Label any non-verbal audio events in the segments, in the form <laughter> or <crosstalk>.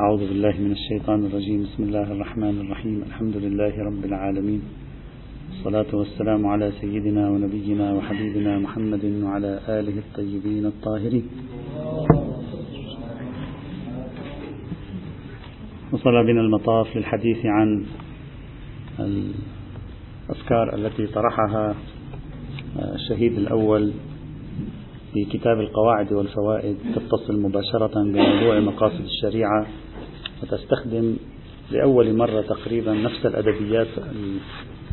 أعوذ بالله من الشيطان الرجيم. بسم الله الرحمن الرحيم. الحمد لله رب العالمين. الصلاة والسلام على سيدنا ونبينا وحبيبنا محمد وعلى آله الطيبين الطاهرين. وصل بنا المطاف للحديث عن الأفكار التي طرحها الشهيد الأول في كتاب القواعد والفوائد. تتصل مباشرة بموضوع مقاصد الشريعة. وتستخدم لأول مرة تقريبا نفس الأدبيات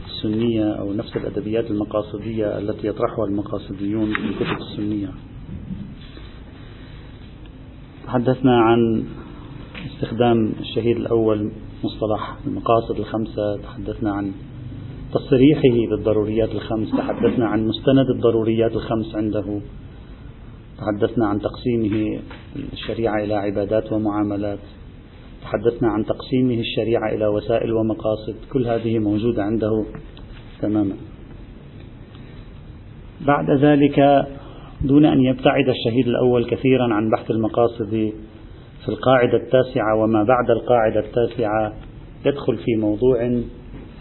السنية أو نفس الأدبيات المقاصدية التي يطرحها المقاصديون في الكتب السنية. تحدثنا عن استخدام الشهيد الأول مصطلح المقاصد الخمسة تحدثنا عن تصريحه بالضروريات الخمس تحدثنا عن مستند الضروريات الخمس عنده تحدثنا عن تقسيمه الشريعة إلى عبادات ومعاملات. تحدثنا عن تقسيمه الشريعة إلى وسائل ومقاصد. كل هذه موجودة عنده تماما. بعد ذلك دون أن يبتعد الشهيد الأول كثيرا عن بحث المقاصد في القاعدة التاسعة وما بعد القاعدة التاسعة يدخل في موضوع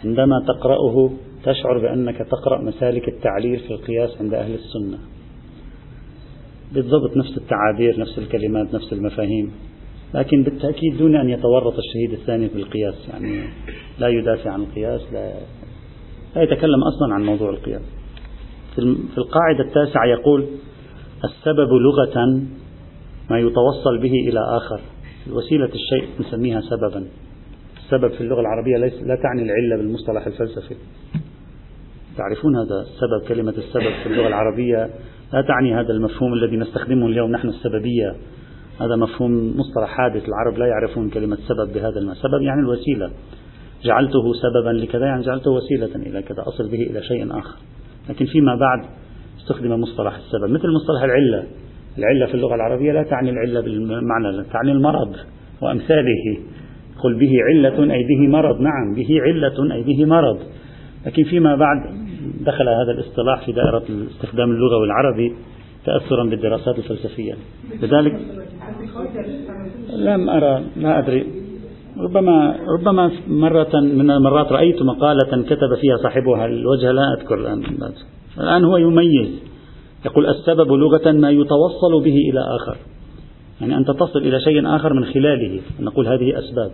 عندما تقرأه تشعر بأنك تقرأ مسالك التعليل في القياس عند أهل السنة. بالضبط نفس التعابير نفس الكلمات نفس المفاهيم. لكن بالتأكيد دون أن يتورط الشهيد الثاني في القياس يعني لا يدافع عن القياس لا, لا يتكلم أصلا عن موضوع القياس. في القاعدة التاسعة يقول السبب لغة ما يتوصل به إلى آخر. وسيلة الشيء نسميها سببا. السبب في اللغة العربية ليس لا تعني العلة بالمصطلح الفلسفي. تعرفون هذا السبب كلمة السبب في اللغة العربية؟ لا تعني هذا المفهوم الذي نستخدمه اليوم نحن السببية. هذا مفهوم مصطلح حادث العرب لا يعرفون كلمة سبب بهذا المعنى. سبب يعني الوسيلة. جعلته سببا لكذا يعني جعلته وسيلة إلى كذا أصل به إلى شيء آخر. لكن فيما بعد استخدم مصطلح السبب. مثل مصطلح العلة. العلة في اللغة العربية لا تعني العلة بالمعنى تعني المرض وأمثاله. قل به علة أي به مرض. نعم به علة أي به مرض. لكن فيما بعد دخل هذا الاصطلاح في دائرة استخدام اللغة والعربي تأثرا بالدراسات الفلسفية. لذلك لم أرى لا أدري. ربما ربما مرة من المرات رأيت مقالة كتب فيها صاحبها الوجه لا أذكر الآن. الآن هو يميز. يقول السبب لغة ما يتوصل به إلى آخر. يعني أنت تصل إلى شيء آخر من خلاله. نقول هذه أسباب.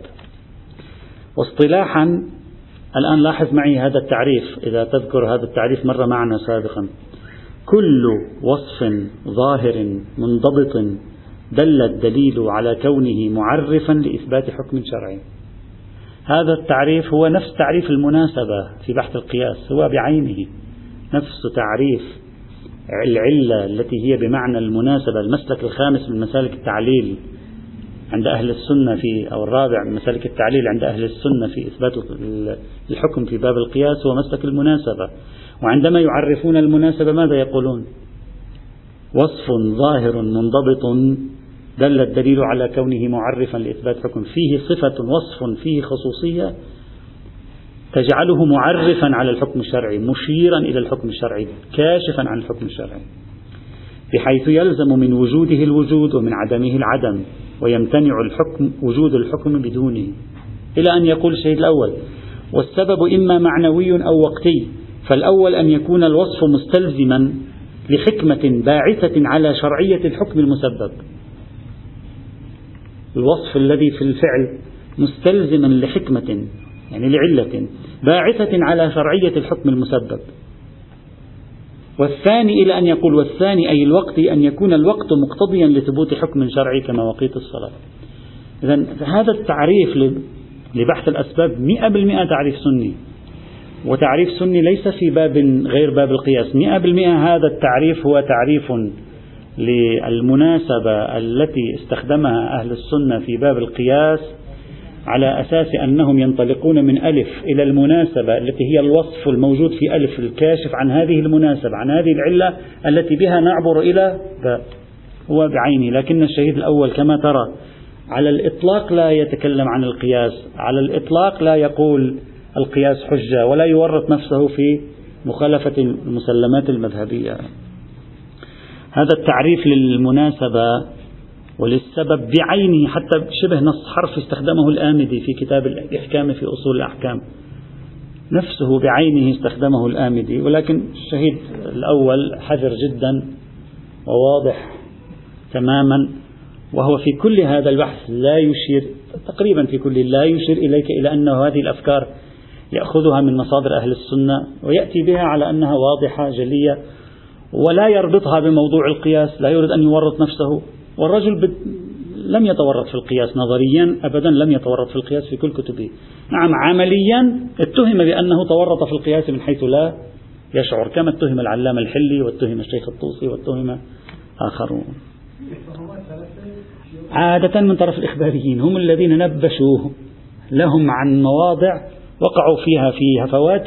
واصطلاحا الآن لاحظ معي هذا التعريف. إذا تذكر هذا التعريف مر معنا سابقا. كل وصف ظاهر منضبط دل الدليل على كونه معرفا لإثبات حكم شرعي. هذا التعريف هو نفس تعريف المناسبة في بحث القياس هو بعينه. نفس تعريف العلة التي هي بمعنى المناسبة المسلك الخامس من مسالك التعليل عند أهل السنة في أو الرابع من مسالك التعليل عند أهل السنة في إثبات الحكم في باب القياس هو مسلك المناسبة. وعندما يعرفون المناسبة ماذا يقولون؟ وصف ظاهر منضبط دل الدليل على كونه معرفا لإثبات حكم. فيه صفة وصف فيه خصوصية تجعله معرفا على الحكم الشرعي مشيرا إلى الحكم الشرعي كاشفا عن الحكم الشرعي. بحيث يلزم من وجوده الوجود ومن عدمه العدم ويمتنع الحكم وجود الحكم بدونه. إلى أن يقول الشيء الأول والسبب إما معنوي أو وقتي. فالأول أن يكون الوصف مستلزما لحكمة باعثة على شرعية الحكم المسبب. الوصف الذي في الفعل مستلزما لحكمة يعني لعلة باعثة على شرعية الحكم المسبب. والثاني إلى أن يقول والثاني أي الوقت أن يكون الوقت مقتضيا لثبوت حكم شرعي كمواقيت الصلاة. إذا هذا التعريف لبحث الأسباب مئة بالمئة تعريف سني. وتعريف سني ليس في باب غير باب القياس. مئة بالمئة هذا التعريف هو تعريف للمناسبة التي استخدمها أهل السنة في باب القياس على أساس أنهم ينطلقون من ألف إلى المناسبة التي هي الوصف الموجود في ألف الكاشف عن هذه المناسبة عن هذه العلة التي بها نعبر إلى باء هو بعينه لكن الشهيد الأول كما ترى على الإطلاق لا يتكلم عن القياس على الإطلاق لا يقول القياس حجة ولا يورط نفسه في مخالفة المسلمات المذهبية. هذا التعريف للمناسبة وللسبب بعينه حتى شبه نص حرف استخدمه الآمدي في كتاب الإحكام في أصول الأحكام. نفسه بعينه استخدمه الآمدي ولكن الشهيد الأول حذر جدا وواضح تماما وهو في كل هذا البحث لا يشير تقريبا في كل لا يشير إليك إلى أنه هذه الأفكار يأخذها من مصادر أهل السنة ويأتي بها على أنها واضحة جلية ولا يربطها بموضوع القياس لا يريد أن يورط نفسه. والرجل لم يتورط في القياس نظريا أبدا لم يتورط في القياس في كل كتبه. نعم عمليا اتهم بأنه تورط في القياس من حيث لا يشعر كما اتهم العلامة الحلي واتهم الشيخ الطوسي واتهم آخرون. عادة من طرف الإخباريين هم الذين نبشوا لهم عن مواضع وقعوا فيها في هفوات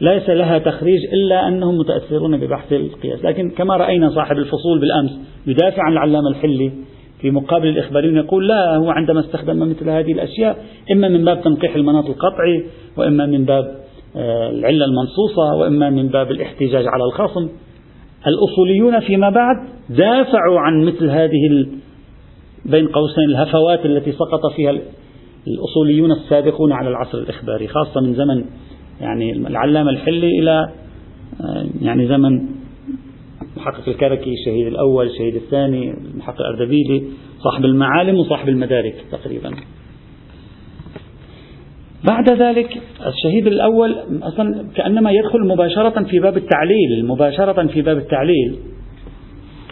ليس لها تخريج إلا أنهم متأثرون ببحث القياس. لكن كما رأينا صاحب الفصول بالأمس يدافع عن العلامة الحلي في مقابل الإخباريين يقول لا هو عندما استخدم مثل هذه الأشياء إما من باب تنقيح المناط القطعي وإما من باب آه، العلة المنصوصة وإما من باب الاحتجاج على الخصم. الأصوليون فيما بعد دافعوا عن مثل هذه بين قوسين الهفوات التي سقط فيها الأصوليون السابقون على العصر الإخباري خاصة من زمن يعني العلامة الحلي إلى آه، يعني زمن محقق الكركي الشهيد الأول الشهيد الثاني المحقق الأردبيلي صاحب المعالم وصاحب المدارك تقريبا. بعد ذلك الشهيد الأول أصلا كأنما يدخل مباشرة في باب التعليل مباشرة في باب التعليل.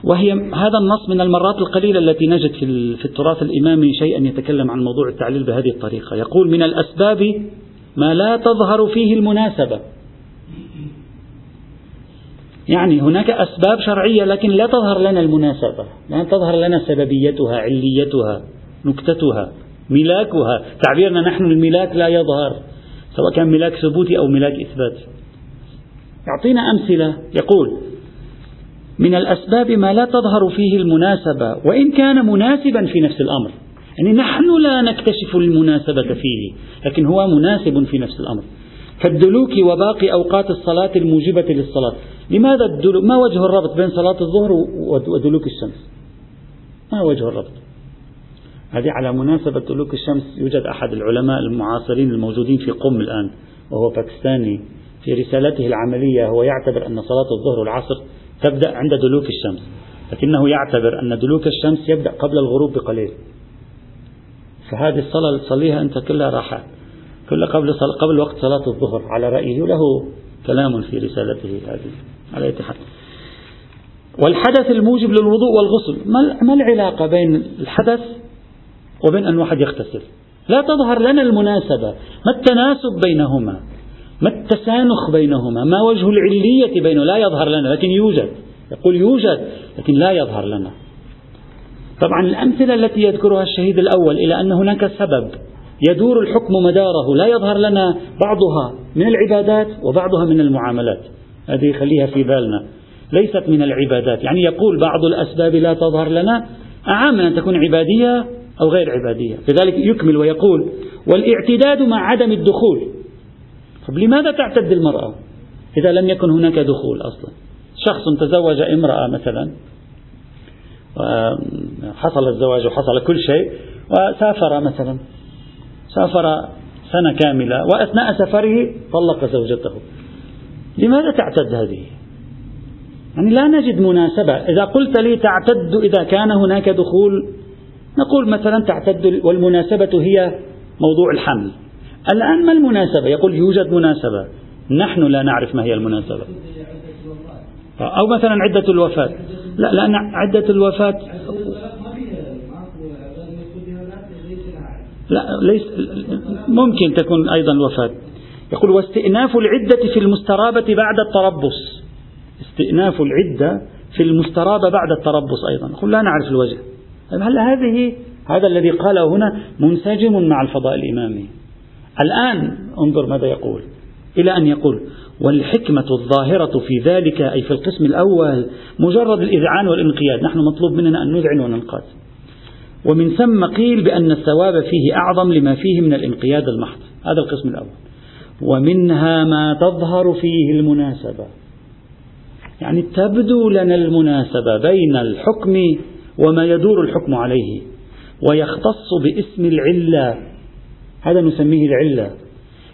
وهي هذا النص من المرات القليلة التي نجد في التراث الإمامي شيئا يتكلم عن موضوع التعليل بهذه الطريقة. يقول من الأسباب ما لا تظهر فيه المناسبة. يعني هناك أسباب شرعية لكن لا تظهر لنا المناسبة. لا تظهر لنا سببيتها عليتها نكتتها ملاكها. تعبيرنا نحن الملاك لا يظهر سواء كان ملاك ثبوتي أو ملاك إثباتي. يعطينا أمثلة. يقول من الأسباب ما لا تظهر فيه المناسبة وإن كان مناسبا في نفس الأمر. يعني نحن لا نكتشف المناسبة فيه لكن هو مناسب في نفس الأمر. كالدلوك وباقي أوقات الصلاة الموجبة للصلاة. لماذا الدلوك ما وجه الربط بين صلاة الظهر ودلوك الشمس؟ ما وجه الربط؟ هذه على مناسبة دلوك الشمس. يوجد أحد العلماء المعاصرين الموجودين في قم الآن وهو باكستاني في رسالته العملية هو يعتبر أن صلاة الظهر والعصر تبدأ عند دلوك الشمس. لكنه يعتبر أن دلوك الشمس يبدأ قبل الغروب بقليل. فهذه الصلاة اللي تصليها أنت كلها راحة كلها قبل صل... قبل وقت صلاة الظهر. على رأيه له كلام في رسالته هذه. على اتحاد والحدث الموجب للوضوء والغسل. ما العلاقة بين الحدث وبين أن واحد يغتسل؟ لا تظهر لنا المناسبة ما التناسب بينهما. ما التسانخ بينهما؟ ما وجه العلية بينه؟ لا يظهر لنا لكن يوجد. يقول يوجد لكن لا يظهر لنا. طبعا الأمثلة التي يذكرها الشهيد الأول إلى أن هناك سبب يدور الحكم مداره لا يظهر لنا بعضها من العبادات وبعضها من المعاملات. هذه خليها في بالنا. ليست من العبادات. يعني يقول بعض الأسباب لا تظهر لنا أعم من أن تكون عبادية أو غير عبادية. لذلك يكمل ويقول والإعتداد مع عدم الدخول. طب لماذا تعتد المرأة إذا لم يكن هناك دخول أصلا؟ شخص تزوج امرأة مثلا حصل الزواج وحصل كل شيء وسافر مثلا سافر سنة كاملة وأثناء سفره طلق زوجته. لماذا تعتد هذه؟ يعني لا نجد مناسبة. إذا قلت لي تعتد إذا كان هناك دخول نقول مثلا تعتد والمناسبة هي موضوع الحمل. الآن ما المناسبة؟ يقول يوجد مناسبة. نحن لا نعرف ما هي المناسبة. أو مثلا عدة الوفاة. لا لأن عدة الوفاة لا ليس ممكن تكون أيضا الوفاة يقول واستئناف العدة في المسترابة بعد التربص. استئناف العدة في المسترابة بعد التربص أيضا. يقول لا نعرف الوجه. هل هذه هذا الذي قاله هنا منسجم مع الفضاء الإمامي. الآن انظر ماذا يقول. إلى أن يقول والحكمة الظاهرة في ذلك أي في القسم الأول مجرد الإذعان والانقياد. نحن مطلوب مننا أن نذعن وننقاد. ومن ثم قيل بأن الثواب فيه أعظم لما فيه من الانقياد المحض. هذا القسم الأول. ومنها ما تظهر فيه المناسبة. يعني تبدو لنا المناسبة بين الحكم وما يدور الحكم عليه ويختص باسم العلة. هذا نسميه العلة.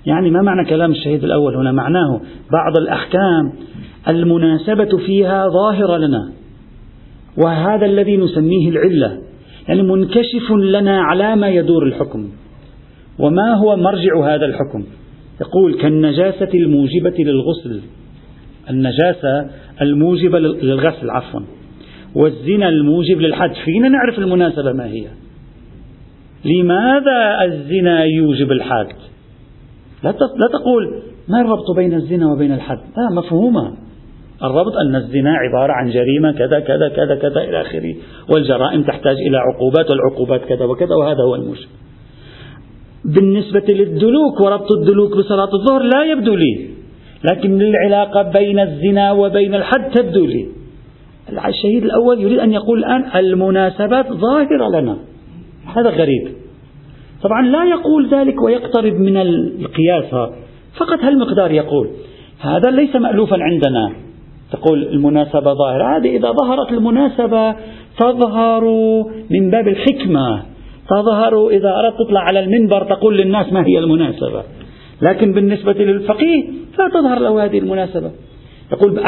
يعني ما معنى كلام الشهيد الأول هنا؟ معناه بعض الأحكام المناسبة فيها ظاهرة لنا وهذا الذي نسميه العلة. يعني منكشف لنا على ما يدور الحكم وما هو مرجع هذا الحكم. يقول كالنجاسة الموجبة للغسل النجاسة الموجبة للغسل عفوا والزنا الموجب للحد فينا نعرف المناسبة ما هي. لماذا الزنا يوجب الحد لا لا تقول ما الربط بين الزنا وبين الحد لا مفهومة. الربط أن الزنا عبارة عن جريمة كذا كذا كذا كذا إلى آخره. والجرائم تحتاج إلى عقوبات والعقوبات كذا وكذا وهذا هو الموجب. بالنسبة للدلوك وربط الدلوك بصلاة الظهر لا يبدو لي. لكن العلاقة بين الزنا وبين الحد تبدو لي. الشهيد الأول يريد أن يقول الآن المناسبات ظاهرة لنا. هذا غريب. طبعا لا يقول ذلك ويقترب من القياس. فقط هالمقدار يقول هذا ليس مألوفا عندنا. تقول المناسبة ظاهرة. هذه إذا ظهرت المناسبة تظهر من باب الحكمة. تظهر إذا أردت تطلع على المنبر تقول للناس ما هي المناسبة. لكن بالنسبة للفقيه لا تظهر له هذه المناسبة. يقول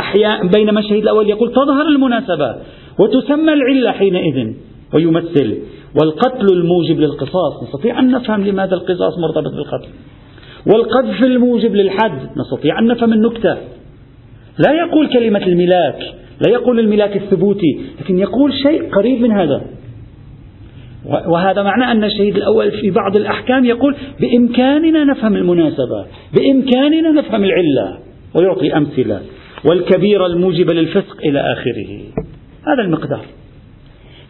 بينما الشهيد الأول يقول تظهر المناسبة وتسمى العلة حينئذ ويمثل. والقتل الموجب للقصاص نستطيع أن نفهم لماذا القصاص مرتبط بالقتل. والقذف الموجب للحد نستطيع أن نفهم النكتة. لا يقول كلمة الملاك لا يقول الملاك الثبوتي لكن يقول شيء قريب من هذا. وهذا معنى أن الشهيد الأول في بعض الأحكام يقول بإمكاننا نفهم المناسبة بإمكاننا نفهم العلة ويعطي أمثلة. والكبيرة الموجبة للفسق إلى آخره. هذا المقدار.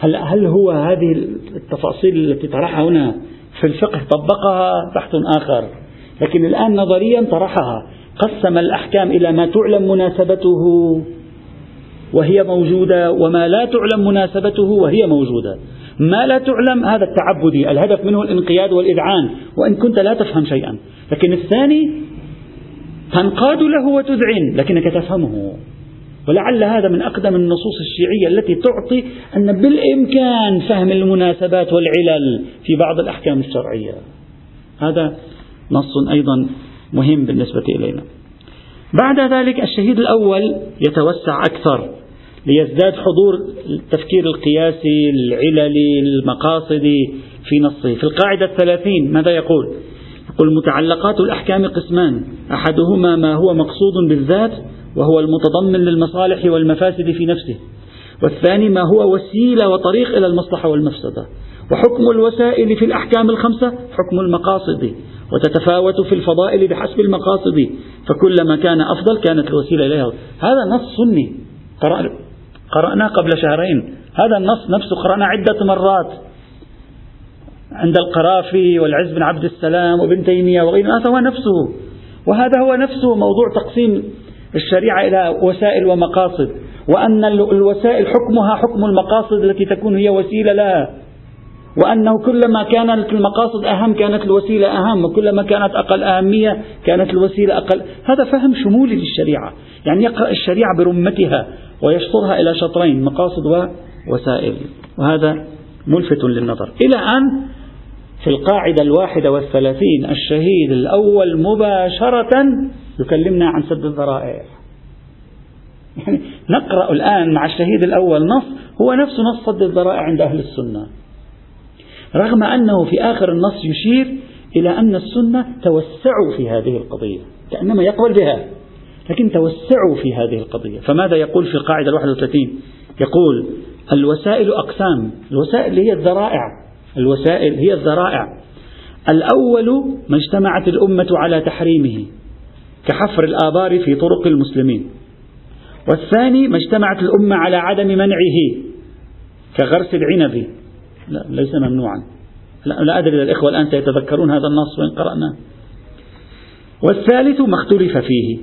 هل, هل هو هذه التفاصيل التي طرحها هنا في الفقه طبقها بحث آخر؟ لكن الآن نظريا طرحها. قسم الأحكام إلى ما تعلم مناسبته وهي موجودة وما لا تعلم مناسبته وهي موجودة. ما لا تعلم هذا التعبدي الهدف منه الانقياد والإذعان وإن كنت لا تفهم شيئا. لكن الثاني تنقاد له وتذعن لكنك تفهمه. ولعل هذا من أقدم النصوص الشيعية التي تعطي أن بالإمكان فهم المناسبات والعلل في بعض الأحكام الشرعية. هذا نص أيضا مهم بالنسبة إلينا. بعد ذلك الشهيد الأول يتوسع أكثر ليزداد حضور التفكير القياسي العللي المقاصدي في نصه. في القاعدة الثلاثين ماذا يقول؟ يقول متعلقات الأحكام قسمان. أحدهما ما هو مقصود بالذات وهو المتضمن للمصالح والمفاسد في نفسه. والثاني ما هو وسيلة وطريق إلى المصلحة والمفسدة. وحكم الوسائل في الأحكام الخمسة حكم المقاصد وتتفاوت في الفضائل بحسب المقاصد. فكلما كان أفضل كانت الوسيلة إليها. هذا نص سني. قرأناه قبل شهرين. هذا النص نفسه قرأناه عدة مرات. عند القرافي والعز بن عبد السلام وابن تيمية وغيره هذا هو نفسه. وهذا هو نفسه موضوع تقسيم الشريعة إلى وسائل ومقاصد وأن الوسائل حكمها حكم المقاصد التي تكون هي وسيلة لها. وأنه كلما كانت المقاصد أهم كانت الوسيلة أهم وكلما كانت أقل أهمية كانت الوسيلة أقل. هذا فهم شمولي للشريعة. يعني يقرأ الشريعة برمتها ويشطرها إلى شطرين مقاصد ووسائل وهذا ملفت للنظر. إلى أن في القاعدة الواحدة والثلاثين الشهيد الأول مباشرة يكلمنا عن سد الذرائع. يعني نقرأ الآن مع الشهيد الأول نص هو نفس نص سد الذرائع عند أهل السنة. رغم أنه في آخر النص يشير إلى أن السنة توسعوا في هذه القضية كأنما يقبل بها لكن توسعوا في هذه القضية. فماذا يقول في القاعدة الواحد وثلاثين؟ يقول الوسائل أقسام الوسائل هي الذرائع الوسائل هي الذرائع. الأول ما اجتمعت الأمة على تحريمه. كحفر الآبار في طرق المسلمين. والثاني ما اجتمعت الأمة على عدم منعه كغرس العنب. لا ليس ممنوعا. لا, لا أدري إذا الإخوة الآن سيتذكرون هذا النص وإن قرأناه. والثالث ما اختلف فيه.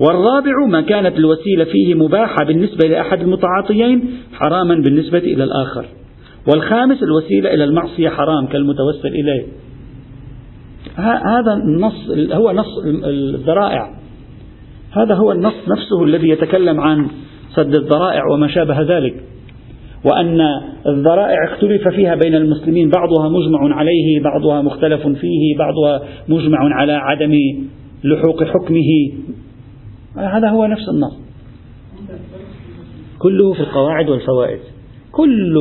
والرابع ما كانت الوسيلة فيه مباحة بالنسبة لأحد المتعاطيين حراما بالنسبة إلى الآخر. والخامس الوسيلة إلى المعصية حرام كالمتوسل إليه. هذا النص هو نص الذرائع. هذا هو النص نفسه الذي يتكلم عن سد الذرائع وما شابه ذلك. وأن الذرائع اختلف فيها بين المسلمين بعضها مجمع عليه بعضها مختلف فيه بعضها مجمع على عدم لحوق حكمه. هذا هو نفس النص. كله في القواعد والفوائد. كل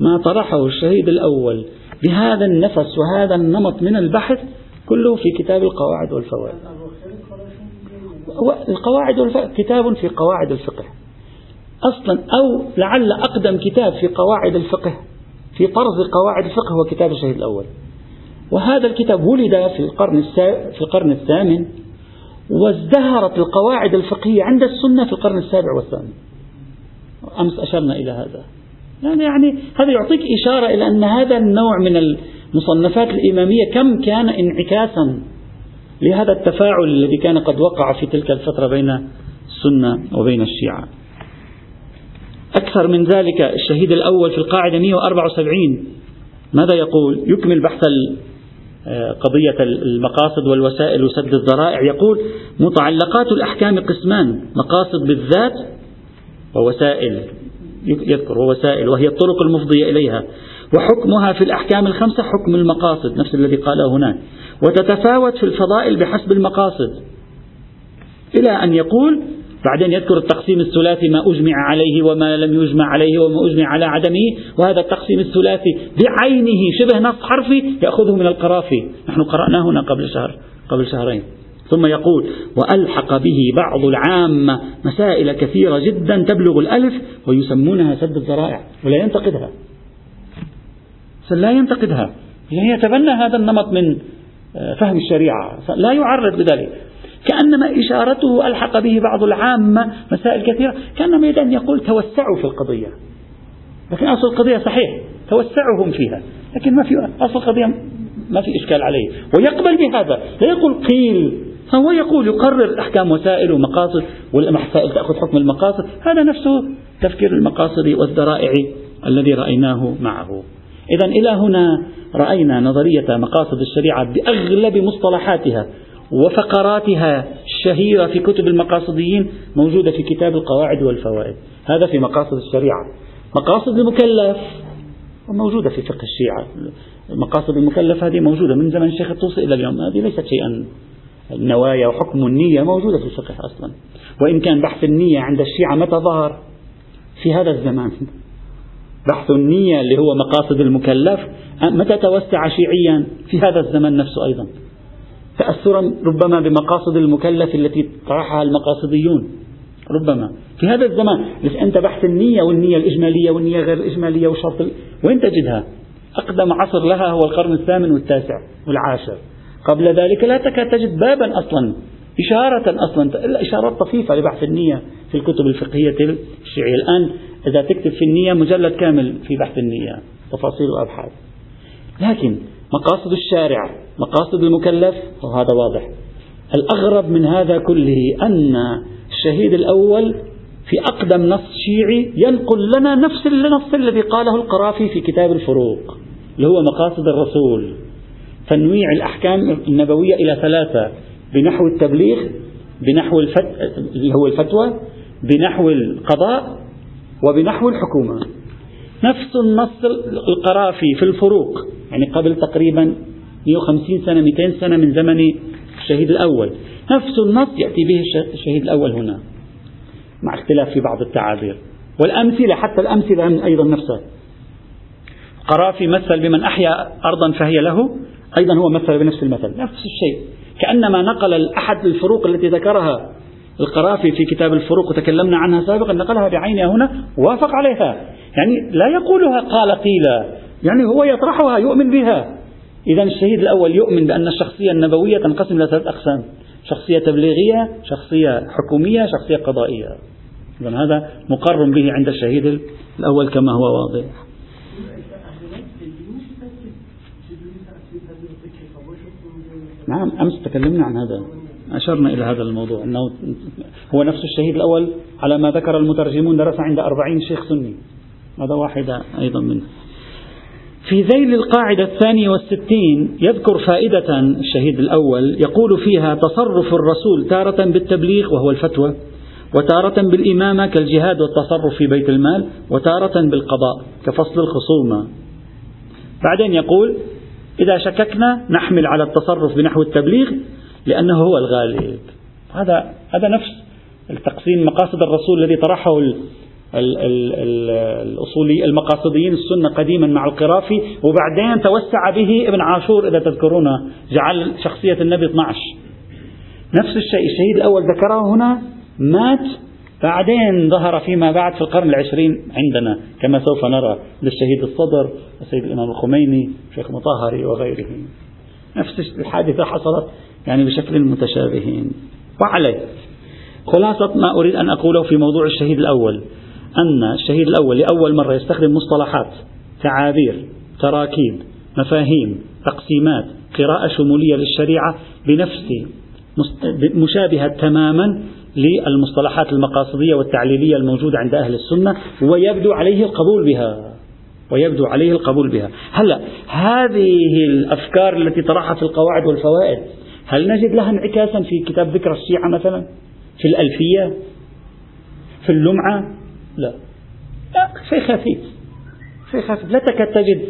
ما طرحه الشهيد الأول بهذا النفس وهذا النمط من البحث كله في كتاب القواعد والفوائد. القواعد والفقه كتاب في قواعد الفقه. أصلا أو لعل أقدم كتاب في قواعد الفقه في طرز قواعد الفقه هو كتاب الشهيد الأول. وهذا الكتاب ولد في القرن في القرن الثامن وازدهرت القواعد الفقهية عند السنة في القرن السابع والثامن. أمس أشرنا إلى هذا. يعني, يعني هذا يعطيك إشارة إلى أن هذا النوع من المصنفات الإمامية كم كان انعكاسا لهذا التفاعل الذي كان قد وقع في تلك الفترة بين السنة وبين الشيعة. أكثر من ذلك الشهيد الأول في القاعدة 174 ماذا يقول؟ يكمل بحث قضية المقاصد والوسائل وسد الذرائع. يقول متعلقات الأحكام قسمان مقاصد بالذات ووسائل. يذكر ووسائل وهي الطرق المفضية إليها. وحكمها في الأحكام الخمسة حكم المقاصد نفس الذي قاله هناك. وتتفاوت في الفضائل بحسب المقاصد. إلى أن يقول بعدين يذكر التقسيم الثلاثي ما أجمع عليه وما لم يجمع عليه وما أجمع على عدمه وهذا التقسيم الثلاثي بعينه شبه نص حرفي يأخذه من القرافي. نحن قرأناه هنا قبل شهر قبل شهرين. ثم يقول وألحق به بعض العامة مسائل كثيرة جدا تبلغ الألف ويسمونها سد الذرائع ولا ينتقدها. لا ينتقدها. يعني يتبنى هذا النمط من آه، فهم الشريعة. لا يعرض بذلك كأنما إشارته ألحق به بعض العامة مسائل كثيرة. كأنما يريد أن يقول توسعوا في القضية. لكن أصل القضية صحيح. توسعهم فيها. لكن ما في أصل القضية ما في إشكال عليه. ويقبل بهذا. لا يقول قيل. فهو يقول يقرر أحكام وسائل ومقاصد والمسائل تأخذ حكم المقاصد. هذا نفسه تفكير المقاصد والذرائع الذي رأيناه معه. إذا إلى هنا رأينا نظرية مقاصد الشريعة بأغلب مصطلحاتها وفقراتها الشهيرة في كتب المقاصديين موجودة في كتاب القواعد والفوائد. هذا في مقاصد الشريعة. مقاصد المكلف موجودة في فقه الشيعة. مقاصد المكلف هذه موجودة من زمن الشيخ الطوسي إلى اليوم. هذه ليست شيئا. النوايا وحكم النية موجودة في الفقه أصلا. وإن كان بحث النية عند الشيعة متى ظهر؟ في هذا الزمان. بحث النية اللي هو مقاصد المكلف. متى توسع شيعيا؟ في هذا الزمن نفسه أيضا. تأثرا ربما بمقاصد المكلف التي طرحها المقاصديون. ربما. في هذا الزمان بس أنت بحث النية والنية الإجمالية والنية غير الإجمالية وشرط وين تجدها؟ أقدم عصر لها هو القرن الثامن والتاسع والعاشر. قبل ذلك لا تكاد تجد بابا أصلا إشارة أصلا إلا إشارات طفيفة لبحث النية في الكتب الفقهية الشيعية. الآن إذا تكتب في النية مجلد كامل في بحث النية تفاصيل وأبحاث. لكن مقاصد الشارع مقاصد المكلف وهذا واضح. الأغرب من هذا كله أن الشهيد الأول في أقدم نص شيعي ينقل لنا نفس النص الذي قاله القرافي في كتاب الفروق اللي هو مقاصد الرسول. تنويع الأحكام النبوية إلى ثلاثة بنحو التبليغ بنحو الفت... اللي هو الفتوى بنحو القضاء وبنحو الحكومة. نفس النص القرافي في الفروق. يعني قبل تقريبا 150 سنة 200 سنة من زمن الشهيد الأول. نفس النص يأتي به الشهيد الأول هنا مع اختلاف في بعض التعابير. والأمثلة حتى الأمثلة أيضا نفسها. قرافي مثل بمن أحيا أرضا فهي له أيضا هو مثل بنفس المثل. نفس الشيء. كأنما نقل أحد الفروق التي ذكرها القرافي في كتاب الفروق وتكلمنا عنها سابقا نقلها بعينها هنا وافق عليها. يعني لا يقولها قال قيل يعني هو يطرحها يؤمن بها. إذا الشهيد الأول يؤمن بأن الشخصية النبوية تنقسم إلى ثلاث أقسام شخصية تبليغية شخصية حكومية شخصية قضائية. إذا هذا مقر به عند الشهيد الأول كما هو واضح. نعم أمس تكلمنا عن هذا. أشرنا إلى هذا الموضوع أنه هو نفس الشهيد الأول على ما ذكر المترجمون درس عند أربعين شيخ سني. هذا واحدة أيضا منه. في ذيل القاعدة الثانية والستين يذكر فائدة الشهيد الأول يقول فيها تصرف الرسول تارة بالتبليغ وهو الفتوى وتارة بالإمامة كالجهاد والتصرف في بيت المال وتارة بالقضاء كفصل الخصومة. بعدين يقول إذا شككنا نحمل على التصرف بنحو التبليغ لأنه هو الغالب. هذا هذا نفس التقسيم مقاصد الرسول الذي طرحه الأصولي المقاصديين السنة قديما مع القرافي وبعدين توسع به ابن عاشور إذا تذكرون جعل شخصية النبي 12 نفس الشيء الشهيد الأول ذكره هنا مات بعدين ظهر فيما بعد في القرن العشرين عندنا كما سوف نرى للشهيد الصدر السيد الإمام الخميني شيخ مطهري وغيره. نفس الحادثة حصلت يعني بشكل متشابهين. وعليه. خلاصة ما أريد أن أقوله في موضوع الشهيد الأول أن الشهيد الأول لأول مرة يستخدم مصطلحات تعابير تراكيب مفاهيم تقسيمات قراءة شمولية للشريعة بنفس مشابهة تماما للمصطلحات المقاصدية والتعليلية الموجودة عند أهل السنة ويبدو عليه القبول بها. ويبدو عليه القبول بها. هلأ هذه الأفكار التي طرحها في القواعد والفوائد هل نجد لها انعكاسا في كتاب ذكر الشيعة مثلا؟ في الألفية؟ في اللمعة؟ لا. لا شيء خفيف. شيء خفيف. لا تكاد تجد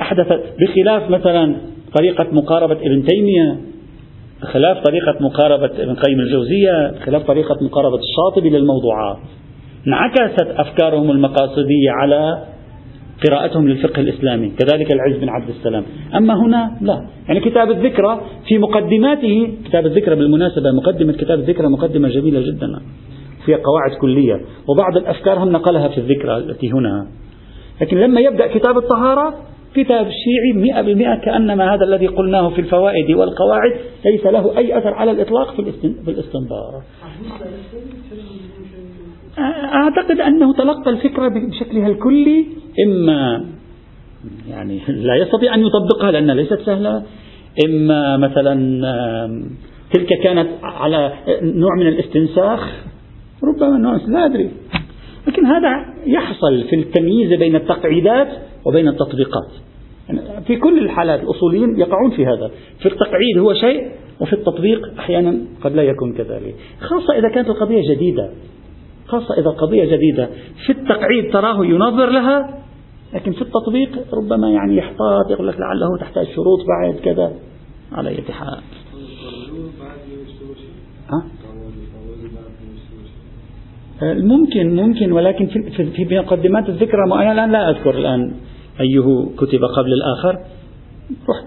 أحدثت بخلاف مثلا طريقة مقاربة ابن تيمية بخلاف طريقة مقاربة ابن قيم الجوزية بخلاف طريقة مقاربة الشاطبي للموضوعات. انعكست أفكارهم المقاصدية على قراءتهم للفقه الإسلامي كذلك العز بن عبد السلام. أما هنا لا. يعني كتاب الذكرى في مقدماته كتاب الذكرى بالمناسبة مقدمة كتاب الذكرى مقدمة جميلة جدا فيها قواعد كلية وبعض الأفكار هم نقلها في الذكرى التي هنا. لكن لما يبدأ كتاب الطهارة كتاب شيعي مئة بالمئة كأنما هذا الذي قلناه في الفوائد والقواعد ليس له أي أثر على الإطلاق في الاستنباط. أعتقد أنه تلقى الفكرة بشكلها الكلي إما يعني لا يستطيع أن يطبقها لأنها ليست سهلة إما مثلا تلك كانت على نوع من الاستنساخ ربما نوع لا أدري. لكن هذا يحصل في التمييز بين التقعيدات وبين التطبيقات. يعني في كل الحالات الأصوليين يقعون في هذا. في التقعيد هو شيء وفي التطبيق أحيانا قد لا يكون كذلك. خاصة إذا كانت القضية جديدة. خاصة إذا القضية جديدة. في التقعيد تراه ينظر لها لكن في التطبيق ربما يعني يحتاط يقول لك لعله تحتاج شروط بعد كذا. على أي حال؟ ممكن ممكن ولكن في في مقدمات الذكرى أنا الآن لا أذكر الآن أيه كتب قبل الآخر.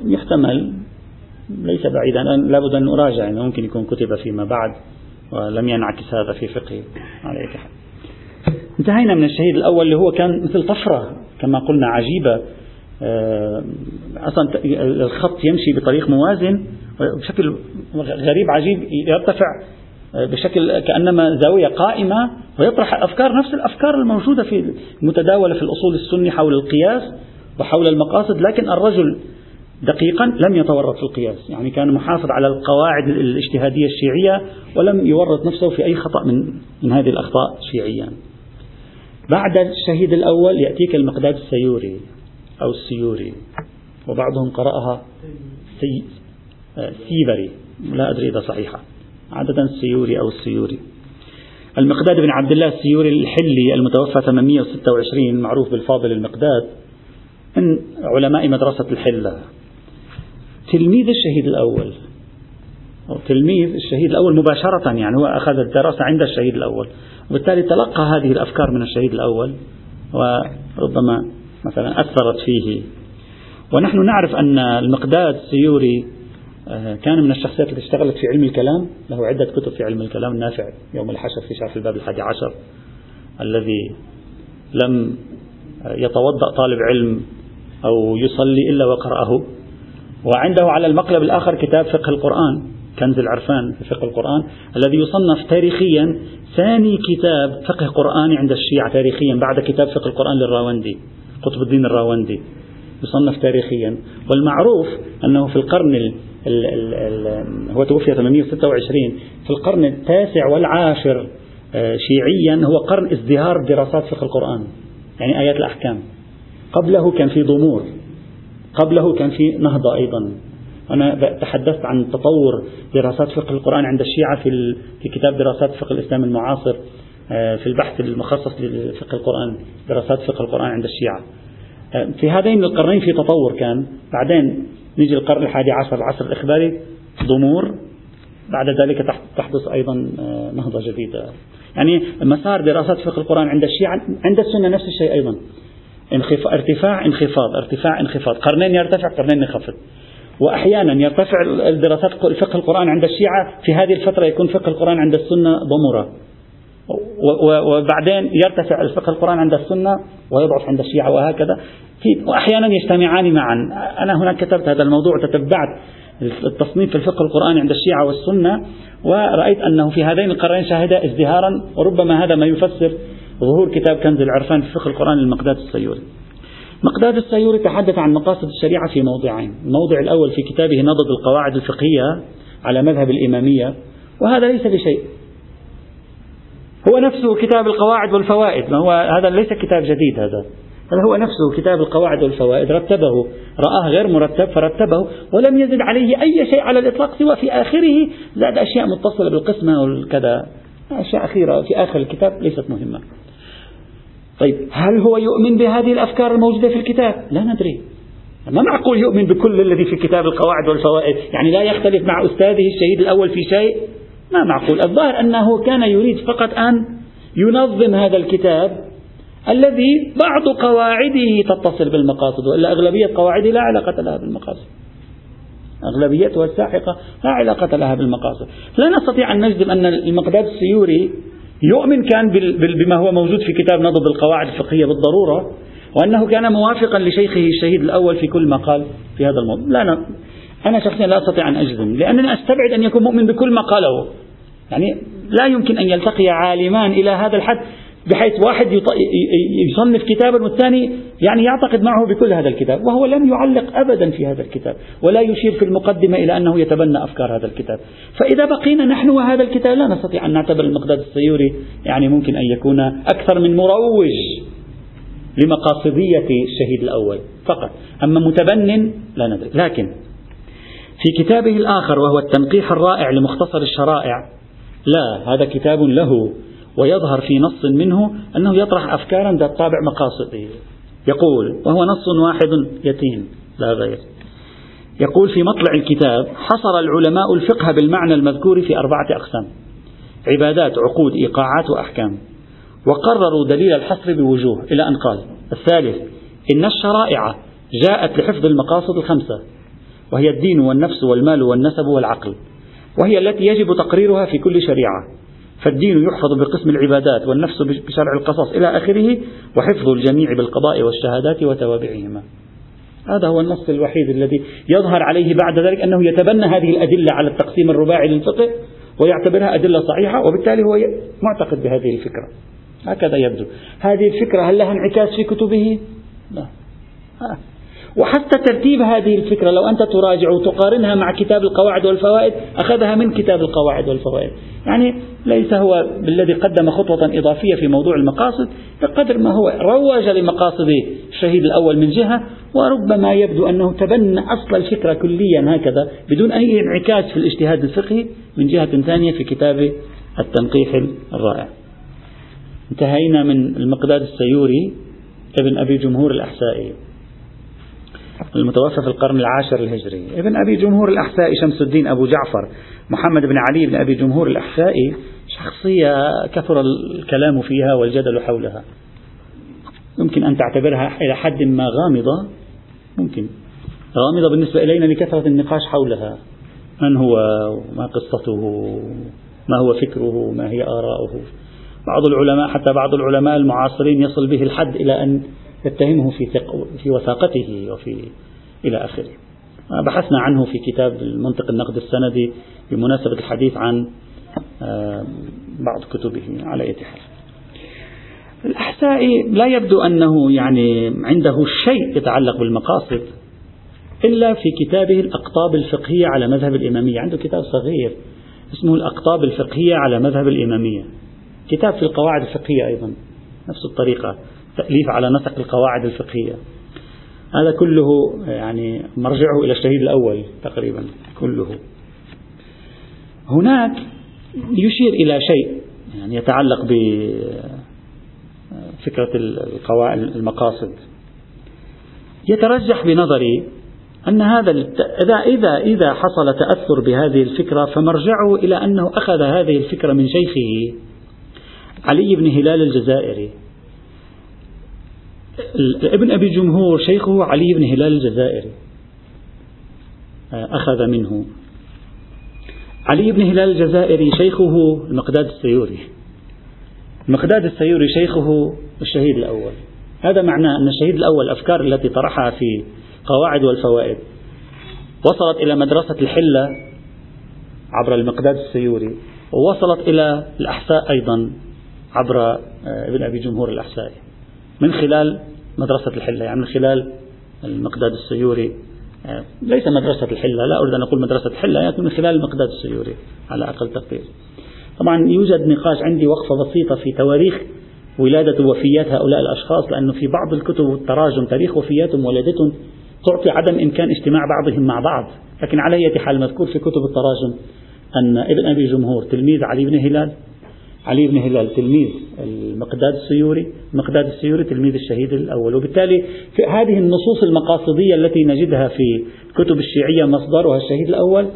يحتمل ليس بعيدا لابد أن أراجع يعني ممكن يكون كتب فيما بعد. ولم ينعكس هذا في فقهه على حال انتهينا من الشهيد الأول اللي هو كان مثل طفرة كما قلنا عجيبة. آه، أصلا الخط يمشي بطريق موازن بشكل غريب عجيب يرتفع آه، بشكل كأنما زاوية قائمة ويطرح أفكار نفس الأفكار الموجودة في المتداولة في الأصول السني حول القياس وحول المقاصد لكن الرجل دقيقا لم يتورط في القياس يعني كان محافظ على القواعد الاجتهادية الشيعية ولم يورط نفسه في أي خطأ من, من هذه الأخطاء شيعيا بعد الشهيد الأول يأتيك المقداد السيوري أو السيوري وبعضهم قرأها سي سيبري لا أدري إذا صحيحة عادة السيوري أو السيوري. المقداد بن عبد الله السيوري الحلي المتوفى 826 معروف بالفاضل المقداد من علماء مدرسة الحلة. تلميذ الشهيد الأول. أو تلميذ الشهيد الأول مباشرة يعني هو أخذ الدراسة عند الشهيد الأول. وبالتالي تلقى هذه الأفكار من الشهيد الأول وربما مثلا أثرت فيه. ونحن نعرف أن المقداد السيوري آه، كان من الشخصيات التي اشتغلت في علم الكلام. له عدة كتب في علم الكلام. النافع يوم الحشر في شرح الباب الحادي عشر الذي لم يتوضأ طالب علم أو يصلي إلا وقرأه. وعنده على المقلب الآخر كتاب فقه القرآن كنز العرفان في فقه القرآن الذي يصنف تاريخيا ثاني كتاب فقه قرآني عند الشيعة تاريخيا بعد كتاب فقه القرآن للراوندي قطب الدين الراوندي يصنف تاريخيا. والمعروف أنه في القرن ال ال ال ال هو توفي 826 في القرن التاسع والعاشر آه، شيعيا هو قرن ازدهار دراسات فقه القرآن يعني آيات الأحكام. قبله كان في ضمور. قبله كان في نهضة أيضا. أنا تحدثت عن تطور دراسات فقه القرآن عند الشيعة في في كتاب دراسات فقه الإسلام المعاصر آه، في البحث المخصص لفقه القرآن دراسات فقه القرآن عند الشيعة. آه، في هذين القرنين في تطور كان. بعدين نيجي القرن الحادي عشر العصر الإخباري ضمور. بعد ذلك تحدث أيضا آه، نهضة جديدة. يعني مسار دراسات فقه القرآن عند الشيعة عند السنة نفس الشيء أيضا. ارتفاع انخفاض ارتفاع انخفاض. قرنين يرتفع قرنين ينخفض. وأحيانا يرتفع الدراسات فقه القرآن عند الشيعة في هذه الفترة يكون فقه القرآن عند السنة ضمرة وبعدين يرتفع الفقه القرآن عند السنة ويضعف عند الشيعة وهكذا. وأحيانا يجتمعان معا. أنا هنا كتبت هذا الموضوع تتبعت التصنيف في الفقه القرآني عند الشيعة والسنة ورأيت أنه في هذين القرنين شهد ازدهارا وربما هذا ما يفسر ظهور كتاب كنز العرفان في فقه القرآن للمقداد السيوري. مقداد السيوري تحدث عن مقاصد الشريعة في موضعين. الموضع الأول في كتابه نضد القواعد الفقهية على مذهب الإمامية وهذا ليس بشيء. هو نفسه كتاب القواعد والفوائد. ما هو هذا ليس كتاب جديد هذا. هذا هو نفسه كتاب القواعد والفوائد. رتبه. رآه غير مرتب فرتبه ولم يزد عليه أي شيء على الإطلاق سوى في آخره. زاد أشياء متصلة بالقسمة والكذا. أشياء أخيرة في آخر الكتاب ليست مهمة. طيب هل هو يؤمن بهذه الأفكار الموجودة في الكتاب؟ لا ندري. ما معقول يؤمن بكل الذي في كتاب القواعد والفوائد؟ يعني لا يختلف مع أستاذه الشهيد الأول في شيء؟ ما معقول. الظاهر أنه كان يريد فقط أن ينظم هذا الكتاب الذي بعض قواعده تتصل بالمقاصد وإلا أغلبية قواعده لا علاقة لها بالمقاصد. أغلبيتها الساحقة لا علاقة لها بالمقاصد. لا نستطيع أن نجزم أن المقداد السيوري يؤمن كان بما هو موجود في كتاب نضب القواعد الفقهية بالضرورة وأنه كان موافقا لشيخه الشهيد الأول في كل ما قال في هذا الموضوع. لا أنا, أنا شخصيا لا أستطيع أن أجزم لأنني أستبعد أن يكون مؤمن بكل ما قاله. يعني لا يمكن أن يلتقي عالمان إلى هذا الحد. بحيث واحد يصنف كتابا والثاني يعني يعتقد معه بكل هذا الكتاب وهو لم يعلق أبدا في هذا الكتاب ولا يشير في المقدمة إلى أنه يتبنى أفكار هذا الكتاب. فإذا بقينا نحن وهذا الكتاب لا نستطيع أن نعتبر المقداد السيوري يعني ممكن أن يكون أكثر من مروج لمقاصدية الشهيد الأول فقط. أما متبن لا ندري. لكن في كتابه الآخر وهو التنقيح الرائع لمختصر الشرائع لا هذا كتاب له ويظهر في نص منه أنه يطرح أفكارا ذات طابع مقاصدي. يقول وهو نص واحد يتيم. لا غير. يقول في مطلع الكتاب حصر العلماء الفقه بالمعنى المذكور في أربعة أقسام عبادات عقود إيقاعات وأحكام. وقرروا دليل الحصر بوجوه إلى أن قال الثالث إن الشرائع جاءت لحفظ المقاصد الخمسة وهي الدين والنفس والمال والنسب والعقل وهي التي يجب تقريرها في كل شريعة. فالدين يحفظ بقسم العبادات والنفس بشرع القصص إلى آخره وحفظ الجميع بالقضاء والشهادات وتوابعهما. هذا هو النص الوحيد الذي يظهر عليه بعد ذلك أنه يتبنى هذه الأدلة على التقسيم الرباعي للفقه ويعتبرها أدلة صحيحة وبالتالي هو معتقد بهذه الفكرة. هكذا يبدو. هذه الفكرة هل لها انعكاس في كتبه؟ لا. وحتى ترتيب هذه الفكرة لو أنت تراجع وتقارنها مع كتاب القواعد والفوائد أخذها من كتاب القواعد والفوائد. يعني ليس هو بالذي قدم خطوة إضافية في موضوع المقاصد بقدر ما هو روج لمقاصد الشهيد الأول من جهة وربما يبدو أنه تبنى أصل الفكرة كليا هكذا بدون أي انعكاس في الاجتهاد الفقهي من جهة ثانية في كتاب التنقيح الرائع. انتهينا من المقداد السيوري ابن أبي جمهور الأحسائي. المتوفى في القرن العاشر الهجري. ابن أبي جمهور الأحسائي شمس الدين أبو جعفر محمد بن علي بن أبي جمهور الأحسائي شخصية كثر الكلام فيها والجدل حولها. يمكن أن تعتبرها إلى حد ما غامضة. ممكن. غامضة بالنسبة إلينا لكثرة النقاش حولها. من هو؟ ما قصته؟ ما هو فكره؟ ما هي آراؤه؟ بعض العلماء حتى بعض العلماء المعاصرين يصل به الحد إلى أن يتهمه في في وثاقته وفي إلى آخره. بحثنا عنه في كتاب المنطق النقد السندي بمناسبة الحديث عن آه، بعض كتبه على أي حال. الأحسائي لا يبدو أنه يعني عنده شيء يتعلق بالمقاصد إلا في كتابه الأقطاب الفقهية على مذهب الإمامية. عنده كتاب صغير اسمه الأقطاب الفقهية على مذهب الإمامية. كتاب في القواعد الفقهية أيضا نفس الطريقة. تأليف على نسق القواعد الفقهية. هذا كله يعني مرجعه إلى الشهيد الأول تقريبا كله. هناك يشير إلى شيء يعني يتعلق بفكرة القواعد المقاصد. يترجح بنظري أن هذا إذا إذا إذا حصل تأثر بهذه الفكرة فمرجعه إلى أنه أخذ هذه الفكرة من شيخه علي بن هلال الجزائري. ابن أبي جمهور شيخه علي بن هلال الجزائري أخذ منه. علي بن هلال الجزائري شيخه المقداد السيوري. المقداد السيوري شيخه الشهيد الأول. هذا معناه أن الشهيد الأول الأفكار التي طرحها في قواعد والفوائد. وصلت إلى مدرسة الحلة عبر المقداد السيوري ووصلت إلى الأحساء أيضا عبر آه، ابن أبي جمهور الأحسائي من خلال مدرسة الحلة يعني من خلال المقداد السيوري. آه، ليس مدرسة الحلة لا أريد أن أقول مدرسة الحلة لكن من خلال المقداد السيوري على أقل تقدير. طبعا يوجد نقاش عندي وقفة بسيطة في تواريخ ولادة وفيات هؤلاء الأشخاص لأنه في بعض الكتب والتراجم تاريخ وفياتهم ولادتهم تعطي عدم إمكان اجتماع بعضهم مع بعض. لكن على أي حال مذكور في كتب التراجم أن ابن أبي جمهور تلميذ علي بن هلال علي بن هلال تلميذ المقداد السيوري المقداد السيوري تلميذ الشهيد الأول. وبالتالي في هذه النصوص المقاصدية التي نجدها في كتب الشيعية مصدرها الشهيد الأول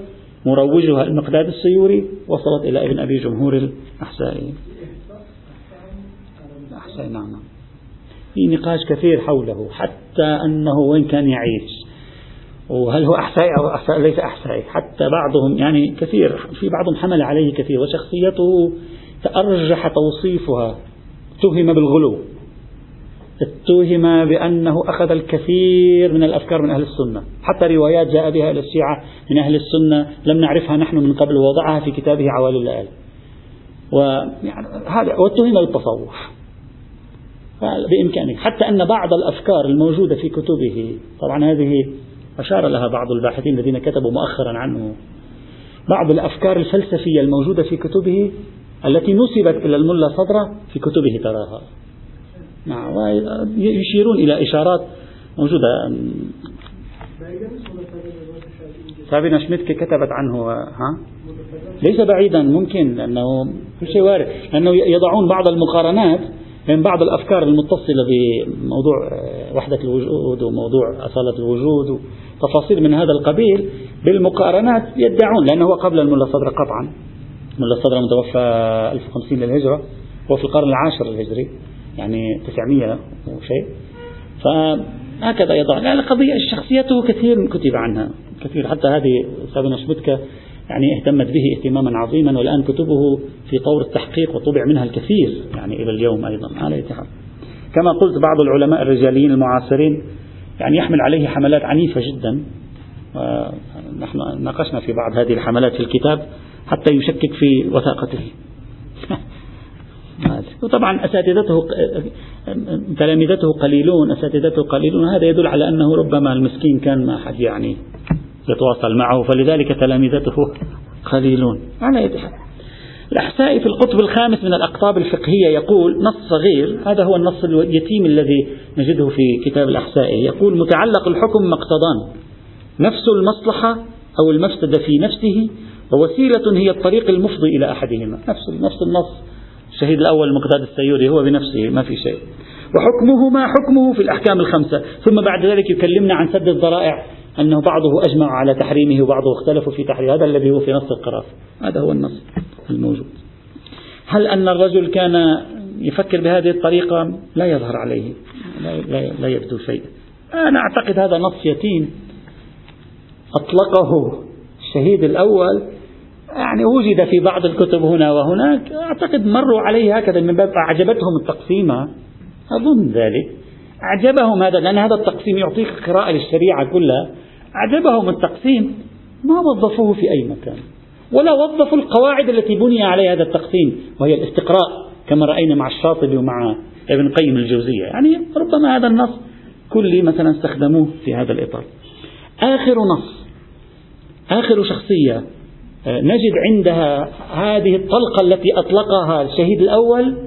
مروجها المقداد السيوري وصلت إلى ابن أبي جمهور الأحسائي. الأحسائي نعم نعم. في نقاش كثير حوله حتى أنه وين كان يعيش. وهل هو أحسائي أو أحسائي ليس أحسائي حتى بعضهم يعني كثير في بعضهم حمل عليه كثير وشخصيته تأرجح توصيفها. اتهم بالغلو. اتهم بأنه أخذ الكثير من الأفكار من أهل السنة. حتى روايات جاء بها إلى الشيعة من أهل السنة لم نعرفها نحن من قبل ووضعها في كتابه عوالي الليالي. ويعني هذا واتهم بالتصوف. بإمكانه حتى أن بعض الأفكار الموجودة في كتبه طبعا هذه أشار لها بعض الباحثين الذين كتبوا مؤخرا عنه. بعض الأفكار الفلسفية الموجودة في كتبه التي نسبت إلى الملا صدرة في كتبه تراها. نعم يشيرون إلى إشارات موجودة. سابينا شميتك كتبت عنه ها؟ ليس بعيدا ممكن لأنه كل شيء وارد. لأنه يضعون بعض المقارنات بين بعض الأفكار المتصلة بموضوع آه، وحدة الوجود وموضوع أصالة الوجود وتفاصيل من هذا القبيل بالمقارنات يدعون لأنه هو قبل الملا صدر قطعا. الملا صدر متوفى 1050 للهجرة هو في القرن العاشر الهجري يعني 900 وشيء. فهكذا يضع. لا القضية شخصيته كثير كتب عنها كثير. حتى هذه سابنا شبتكا يعني اهتمت به اهتماما عظيما والآن كتبه في طور التحقيق وطبع منها الكثير يعني إلى اليوم أيضا على اتحاد كما قلت بعض العلماء الرجاليين المعاصرين يعني يحمل عليه حملات عنيفة جدا. نحن ناقشنا في بعض هذه الحملات في الكتاب. حتى يشكك في وثاقته. <laughs> وطبعا أساتذته تلامذته قليلون أساتذته قليلون. هذا يدل على أنه ربما المسكين كان ما أحد يعني يتواصل معه فلذلك تلامذته قليلون. على يد الأحسائي في القطب الخامس من الأقطاب الفقهية يقول نص صغير هذا هو النص اليتيم الذي نجده في كتاب الأحسائي يقول متعلق الحكم مقتضان نفس المصلحة أو المفسدة في نفسه ووسيلة هي الطريق المفضي إلى أحدهما. نفس نفس النص. الشهيد الأول المقداد السيوري هو بنفسه ما في شيء. وحكمهما حكمه في الأحكام الخمسة. ثم بعد ذلك يكلمنا عن سد الذرائع أنه بعضه أجمع على تحريمه وبعضه اختلفوا في تحريمه. هذا الذي هو في نص القراف هذا هو النص الموجود. هل أن الرجل كان يفكر بهذه الطريقة؟ لا يظهر عليه. لا, لا يبدو شيء أنا أعتقد هذا نص يتيم. أطلقه الشهيد الأول يعني وجد في بعض الكتب هنا وهناك أعتقد مروا عليه هكذا من باب أعجبتهم التقسيمة أظن ذلك. أعجبهم هذا لأن هذا التقسيم يعطيك قراءة للشريعة كلها. أعجبهم التقسيم ما وظفوه في أي مكان. ولا وظفوا القواعد التي بني عليها هذا التقسيم وهي الاستقراء كما رأينا مع الشاطبي ومع ابن قيم الجوزية. يعني ربما هذا النص كلي مثلا استخدموه في هذا الإطار. آخر نص آخر شخصية نجد عندها هذه الطلقة التي أطلقها الشهيد الأول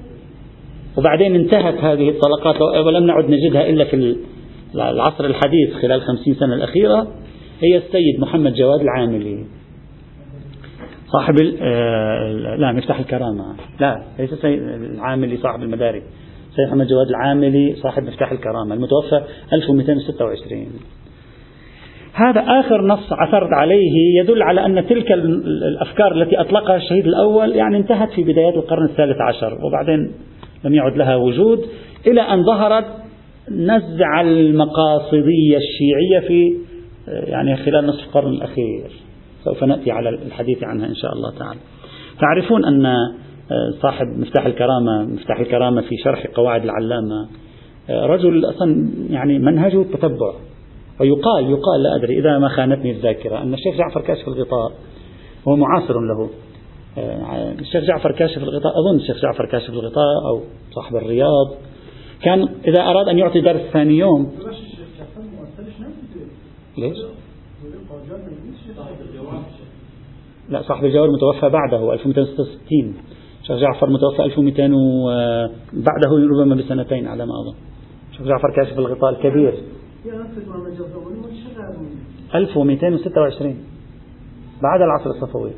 وبعدين انتهت هذه الطلقات ولم نعد نجدها إلا في العصر الحديث خلال خمسين سنة الأخيرة هي السيد محمد جواد العاملي. صاحب آه لا مفتاح الكرامة. لا ليس السيد العاملي صاحب المدارك. سيد محمد جواد العاملي صاحب مفتاح الكرامة المتوفى 1226 هذا آخر نص عثرت عليه يدل على أن تلك الأفكار التي أطلقها الشهيد الأول يعني انتهت في بدايات القرن الثالث عشر وبعدين لم يعد لها وجود إلى أن ظهرت نزع المقاصدية الشيعية في يعني خلال نصف القرن الأخير. سوف نأتي على الحديث عنها إن شاء الله تعالى. تعرفون أن صاحب مفتاح الكرامة مفتاح الكرامة في شرح قواعد العلامة رجل أصلا يعني منهجه التتبع. ويقال يقال لا أدري إذا ما خانتني الذاكرة أن الشيخ جعفر كاشف الغطاء هو معاصر له. الشيخ جعفر كاشف الغطاء أظن الشيخ جعفر كاشف الغطاء أو صاحب الرياض. كان إذا أراد أن يعطي درس ثاني يوم ليش؟ لا صاحب الجوار متوفى بعده 1266 الشيخ جعفر متوفى 1200 و... بعده ربما بسنتين على ما أظن. الشيخ جعفر كاشف الغطاء الكبير. 1226 بعد العصر الصفوي.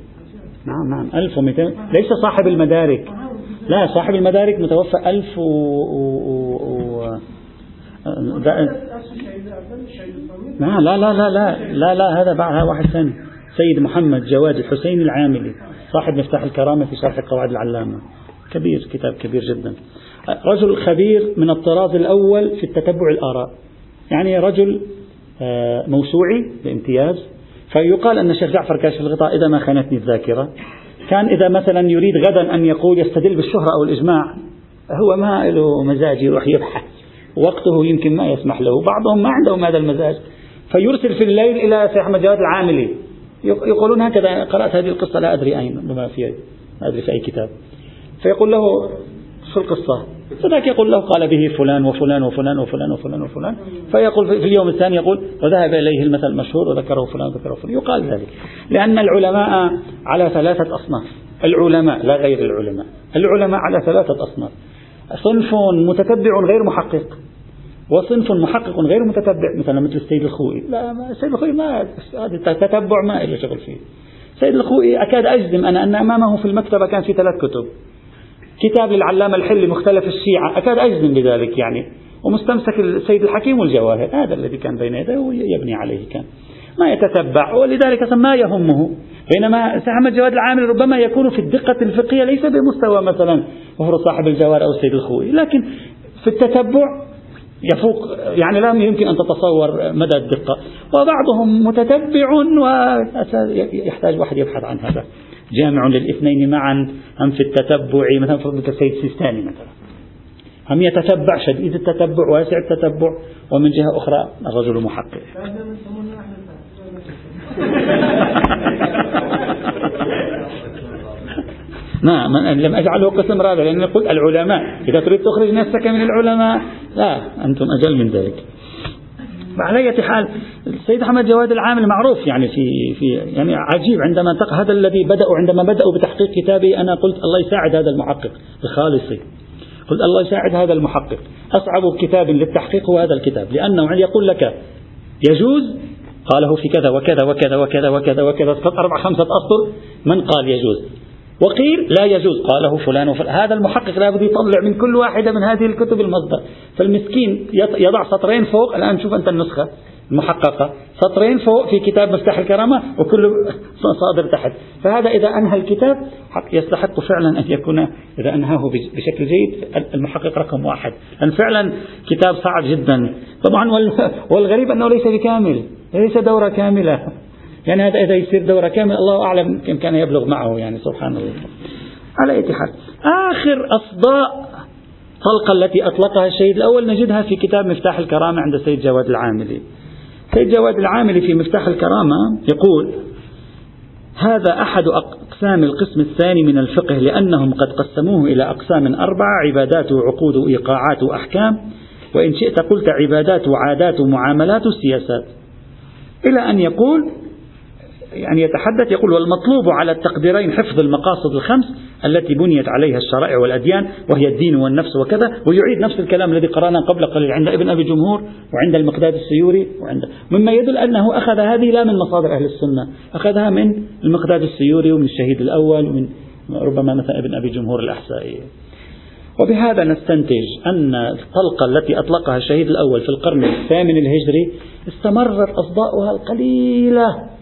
نعم نعم. 1200 ليس صاحب المدارك. لا صاحب المدارك متوفى 1000 و, و... و... لا لا لا لا لا لا لا هذا بعد واحد ثاني. سيد محمد جواد الحسين العاملي صاحب مفتاح الكرامة في شرح قواعد العلامة. كبير كتاب كبير جدا. رجل خبير من الطراز الأول في التتبع الآراء. يعني رجل آه، موسوعي بامتياز. فيقال أن الشيخ جعفر كاشف الغطاء إذا ما خانتني الذاكرة. كان إذا مثلا يريد غدا أن يقول يستدل بالشهرة أو الإجماع هو ما له مزاج يروح يبحث. وقته يمكن ما يسمح له. بعضهم ما عندهم هذا المزاج. فيرسل في الليل إلى سيد أحمد جواد العاملي يقولون هكذا قرأت هذه القصة لا أدري أين بما في ما أدري في أي كتاب. فيقول له شو القصة. فذاك يقول له قال به فلان وفلان وفلان وفلان وفلان وفلان فيقول في اليوم الثاني يقول وذهب إليه المثل المشهور وذكره فلان وذكره فلان يقال ذلك. لأن العلماء على ثلاثة أصناف. العلماء لا غير العلماء. العلماء على ثلاثة أصناف. صنف متتبع غير محقق. وصنف محقق غير متتبع مثلا مثل السيد الخوئي. لا السيد الخوئي ما هذا التتبع ما له شغل فيه. السيد الخوئي أكاد أجزم أنا أن أمامه في المكتبة كان في ثلاث كتب. كتاب للعلامة الحلي مختلف الشيعة. أكاد أجزم بذلك يعني. ومستمسك السيد الحكيم والجواهر. هذا الذي كان بين يديه ويبني عليه كان. ما يتتبع ولذلك ما يهمه. بينما محمد جواد العامل ربما يكون في الدقة الفقهية ليس بمستوى مثلا وهو صاحب الجوار أو السيد الخوي. لكن في التتبع يفوق يعني لا يمكن أن تتصور مدى الدقة. وبعضهم متتبع ويحتاج واحد يبحث عن هذا. جامع للاثنين معا هم في التتبع مثلا فضلك السيد السيستاني مثلا. هم يتتبع شديد التتبع واسع التتبع ومن جهة أخرى الرجل محقق. <laughs> نعم لم أجعله قسم رابع لأن قلت العلماء. إذا تريد تخرج نفسك من العلماء لا أنتم أجل من ذلك. على أي حال السيد أحمد جواد العامل معروف يعني في في يعني عجيب عندما هذا الذي بدأوا عندما بدأوا بتحقيق كتابي أنا قلت الله يساعد هذا المحقق بخالصي قلت الله يساعد هذا المحقق. أصعب كتاب للتحقيق هو هذا الكتاب لأنه يقول لك يجوز؟ قاله في كذا وكذا وكذا وكذا وكذا وكذا أربع خمسة أسطر من قال يجوز؟ وقيل لا يجوز. قاله فلان وفلان. هذا المحقق لابد يطلع من كل واحدة من هذه الكتب المصدر. فالمسكين يضع سطرين فوق. الآن شوف أنت النسخة المحققة. سطرين فوق في كتاب مفتاح الكرامة وكل <laughs> صادر تحت. فهذا إذا أنهى الكتاب يستحق فعلا أن يكون إذا أنهاه بشكل جيد. المحقق رقم واحد. لأن فعلا كتاب صعب جدا. طبعا والغريب أنه ليس بكامل. ليس دورة كاملة. يعني هذا إذا يصير دورة كاملة الله أعلم كم كان يبلغ معه يعني سبحان الله. على أي حال. آخر أصداء طلقة التي أطلقها الشهيد الأول نجدها في كتاب مفتاح الكرامة عند السيد جواد العاملي. سيد جواد العاملي في مفتاح الكرامة يقول هذا أحد أقسام القسم الثاني من الفقه لأنهم قد قسموه إلى أقسام أربعة عبادات وعقود وإيقاعات وأحكام وإن شئت قلت عبادات وعادات ومعاملات وسياسات. إلى أن يقول يعني يتحدث يقول والمطلوب على التقديرين حفظ المقاصد الخمس التي بنيت عليها الشرائع والأديان وهي الدين والنفس وكذا ويعيد نفس الكلام الذي قرأنا قبل قليل عند ابن أبي جمهور وعند المقداد السيوري وعند مما يدل أنه أخذ هذه لا من مصادر أهل السنة أخذها من المقداد السيوري ومن الشهيد الأول ومن ربما مثلا ابن أبي جمهور الأحسائي. وبهذا نستنتج أن الطلقة التي أطلقها الشهيد الأول في القرن الثامن الهجري استمرت أصداؤها القليلة.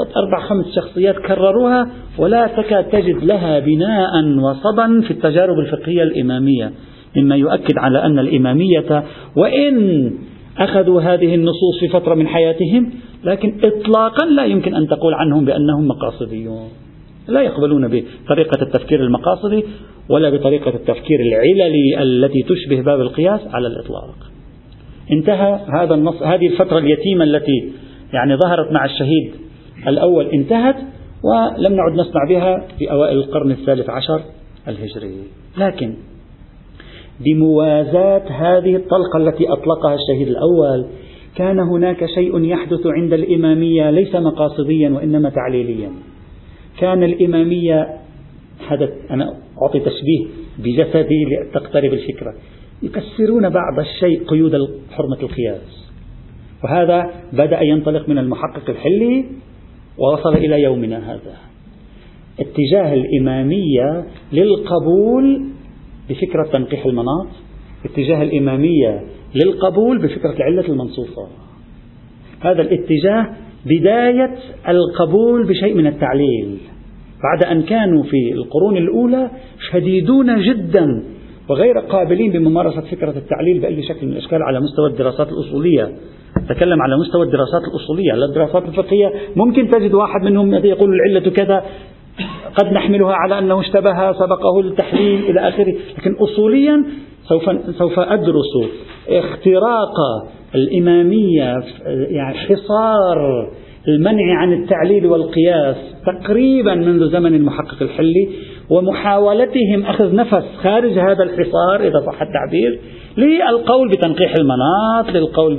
قد أربع خمس شخصيات كرروها ولا تكاد تجد لها بناء وصبا في التجارب الفقهية الإمامية مما يؤكد على أن الإمامية وإن أخذوا هذه النصوص في فترة من حياتهم لكن إطلاقا لا يمكن أن تقول عنهم بأنهم مقاصديون. لا يقبلون بطريقة التفكير المقاصدي ولا بطريقة التفكير العللي التي تشبه باب القياس على الإطلاق. انتهى هذا النص هذه الفترة اليتيمة التي يعني ظهرت مع الشهيد الأول انتهت ولم نعد نسمع بها في أوائل القرن الثالث عشر الهجري. لكن بموازاة هذه الطلقة التي أطلقها الشهيد الأول كان هناك شيء يحدث عند الإمامية ليس مقاصديا وإنما تعليليا. كان الإمامية حدث أنا أعطي تشبيه بجسدي لتقترب الفكرة يكسرون بعض الشيء قيود حرمة القياس. وهذا بدأ ينطلق من المحقق الحلي ووصل إلى يومنا هذا. اتجاه الإمامية للقبول بفكرة تنقيح المناط اتجاه الإمامية للقبول بفكرة العلة المنصوصة. هذا الاتجاه بداية القبول بشيء من التعليل. بعد أن كانوا في القرون الأولى شديدون جدا وغير قابلين بممارسة فكرة التعليل بأي شكل من الأشكال على مستوى الدراسات الأصولية. تكلم على مستوى الدراسات الأصولية. على الدراسات الفقهية ممكن تجد واحد منهم يقول العلة كذا قد نحملها على أنه اشتبه سبقه التحليل إلى آخره. لكن أصوليا سوف, سوف أدرس اختراق الإمامية يعني حصار المنع عن التعليل والقياس تقريبا منذ زمن المحقق الحلي. ومحاولتهم أخذ نفس خارج هذا الحصار إذا صح التعبير للقول بتنقيح المناط للقول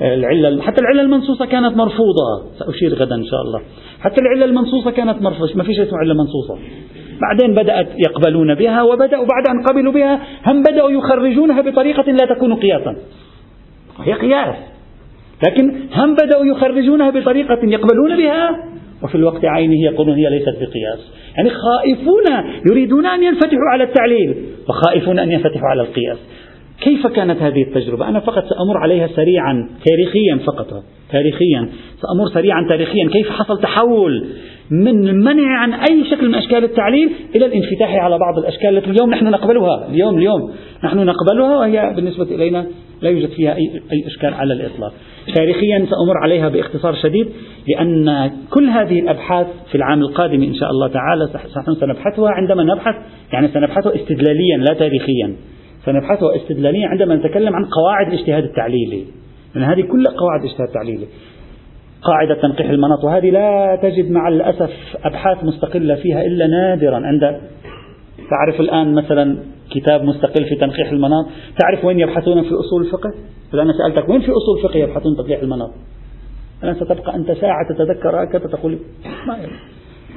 بالعلة حتى العلة المنصوصة كانت مرفوضة. سأشير غدا إن شاء الله. حتى العلة المنصوصة كانت مرفوضة. ما فيش اسمه علة منصوصة. بعدين بدأت يقبلون بها وبدأوا بعد أن قبلوا بها هم بدأوا يخرجونها بطريقة لا تكون قياسا. هي قياس. لكن هم بدأوا يخرجونها بطريقة يقبلون بها. وفي الوقت عينه يقولون هي ليست بقياس. يعني خائفون يريدون أن ينفتحوا على التعليل وخائفون أن ينفتحوا على القياس. كيف كانت هذه التجربة؟ أنا فقط سأمر عليها سريعا تاريخيا فقط تاريخيا. سأمر سريعا تاريخيا كيف حصل تحول من المنع عن أي شكل من أشكال التعليل إلى الانفتاح على بعض الأشكال التي اليوم نحن نقبلها. اليوم اليوم. نحن نقبلها وهي بالنسبة إلينا لا يوجد فيها أي, أي إشكال على الإطلاق. تاريخيا سأمر عليها باختصار شديد لأن كل هذه الأبحاث في العام القادم إن شاء الله تعالى سنبحثها عندما نبحث يعني سنبحثها استدلاليا لا تاريخيا. سنبحثها استدلاليا عندما نتكلم عن قواعد الاجتهاد التعليلي. لأن هذه كلها قواعد الاجتهاد التعليلي. قاعدة تنقيح المناط وهذه لا تجد مع الأسف أبحاث مستقلة فيها إلا نادرا. عند تعرف الآن مثلا كتاب مستقل في تنقيح المناط تعرف وين يبحثون في أصول الفقه؟ إذا أنا سألتك وين في أصول الفقه يبحثون تنقيح المناط؟ الآن ستبقى أنت ساعة تتذكر هكذا تقول ما.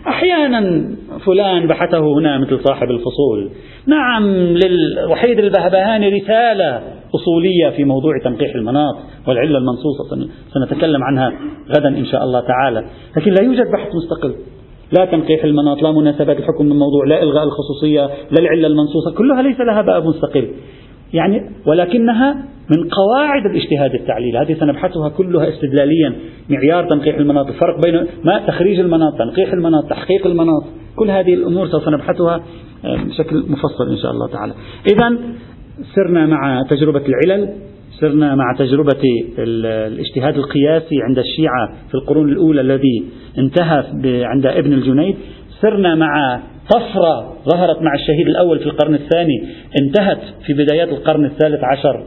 أحيانا فلان بحثه هنا مثل صاحب الفصول. نعم للوحيد البهبهاني رسالة أصولية في موضوع تنقيح المناط والعلة المنصوصة. سنتكلم عنها غدا إن شاء الله تعالى. لكن لا يوجد بحث مستقل. لا تنقيح المناط لا مناسبات الحكم من الموضوع لا إلغاء الخصوصية لا العلة المنصوصة كلها ليس لها باب مستقل. يعني ولكنها من قواعد الاجتهاد التعليلي هذه سنبحثها كلها استدلاليا معيار تنقيح المناط الفرق بين ما تخريج المناط تنقيح المناط تحقيق المناط كل هذه الأمور سوف نبحثها آه، بشكل مفصل إن شاء الله تعالى. إذا سرنا مع تجربة العلل سرنا مع تجربة الاجتهاد القياسي عند الشيعة في القرون الأولى الذي انتهى عند ابن الجنيد. سرنا مع طفرة ظهرت مع الشهيد الأول في القرن الثاني انتهت في بدايات القرن الثالث عشر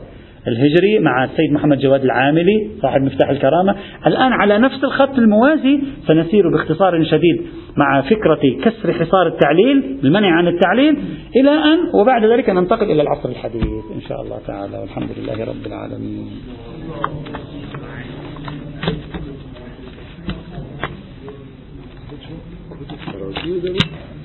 الهجري مع السيد محمد جواد العاملي صاحب مفتاح الكرامة. الآن على نفس الخط الموازي سنسير باختصار شديد مع فكرة كسر حصار التعليل المنع عن التعليل. إلى أن وبعد ذلك ننتقل إلى العصر الحديث إن شاء الله تعالى والحمد لله رب العالمين. против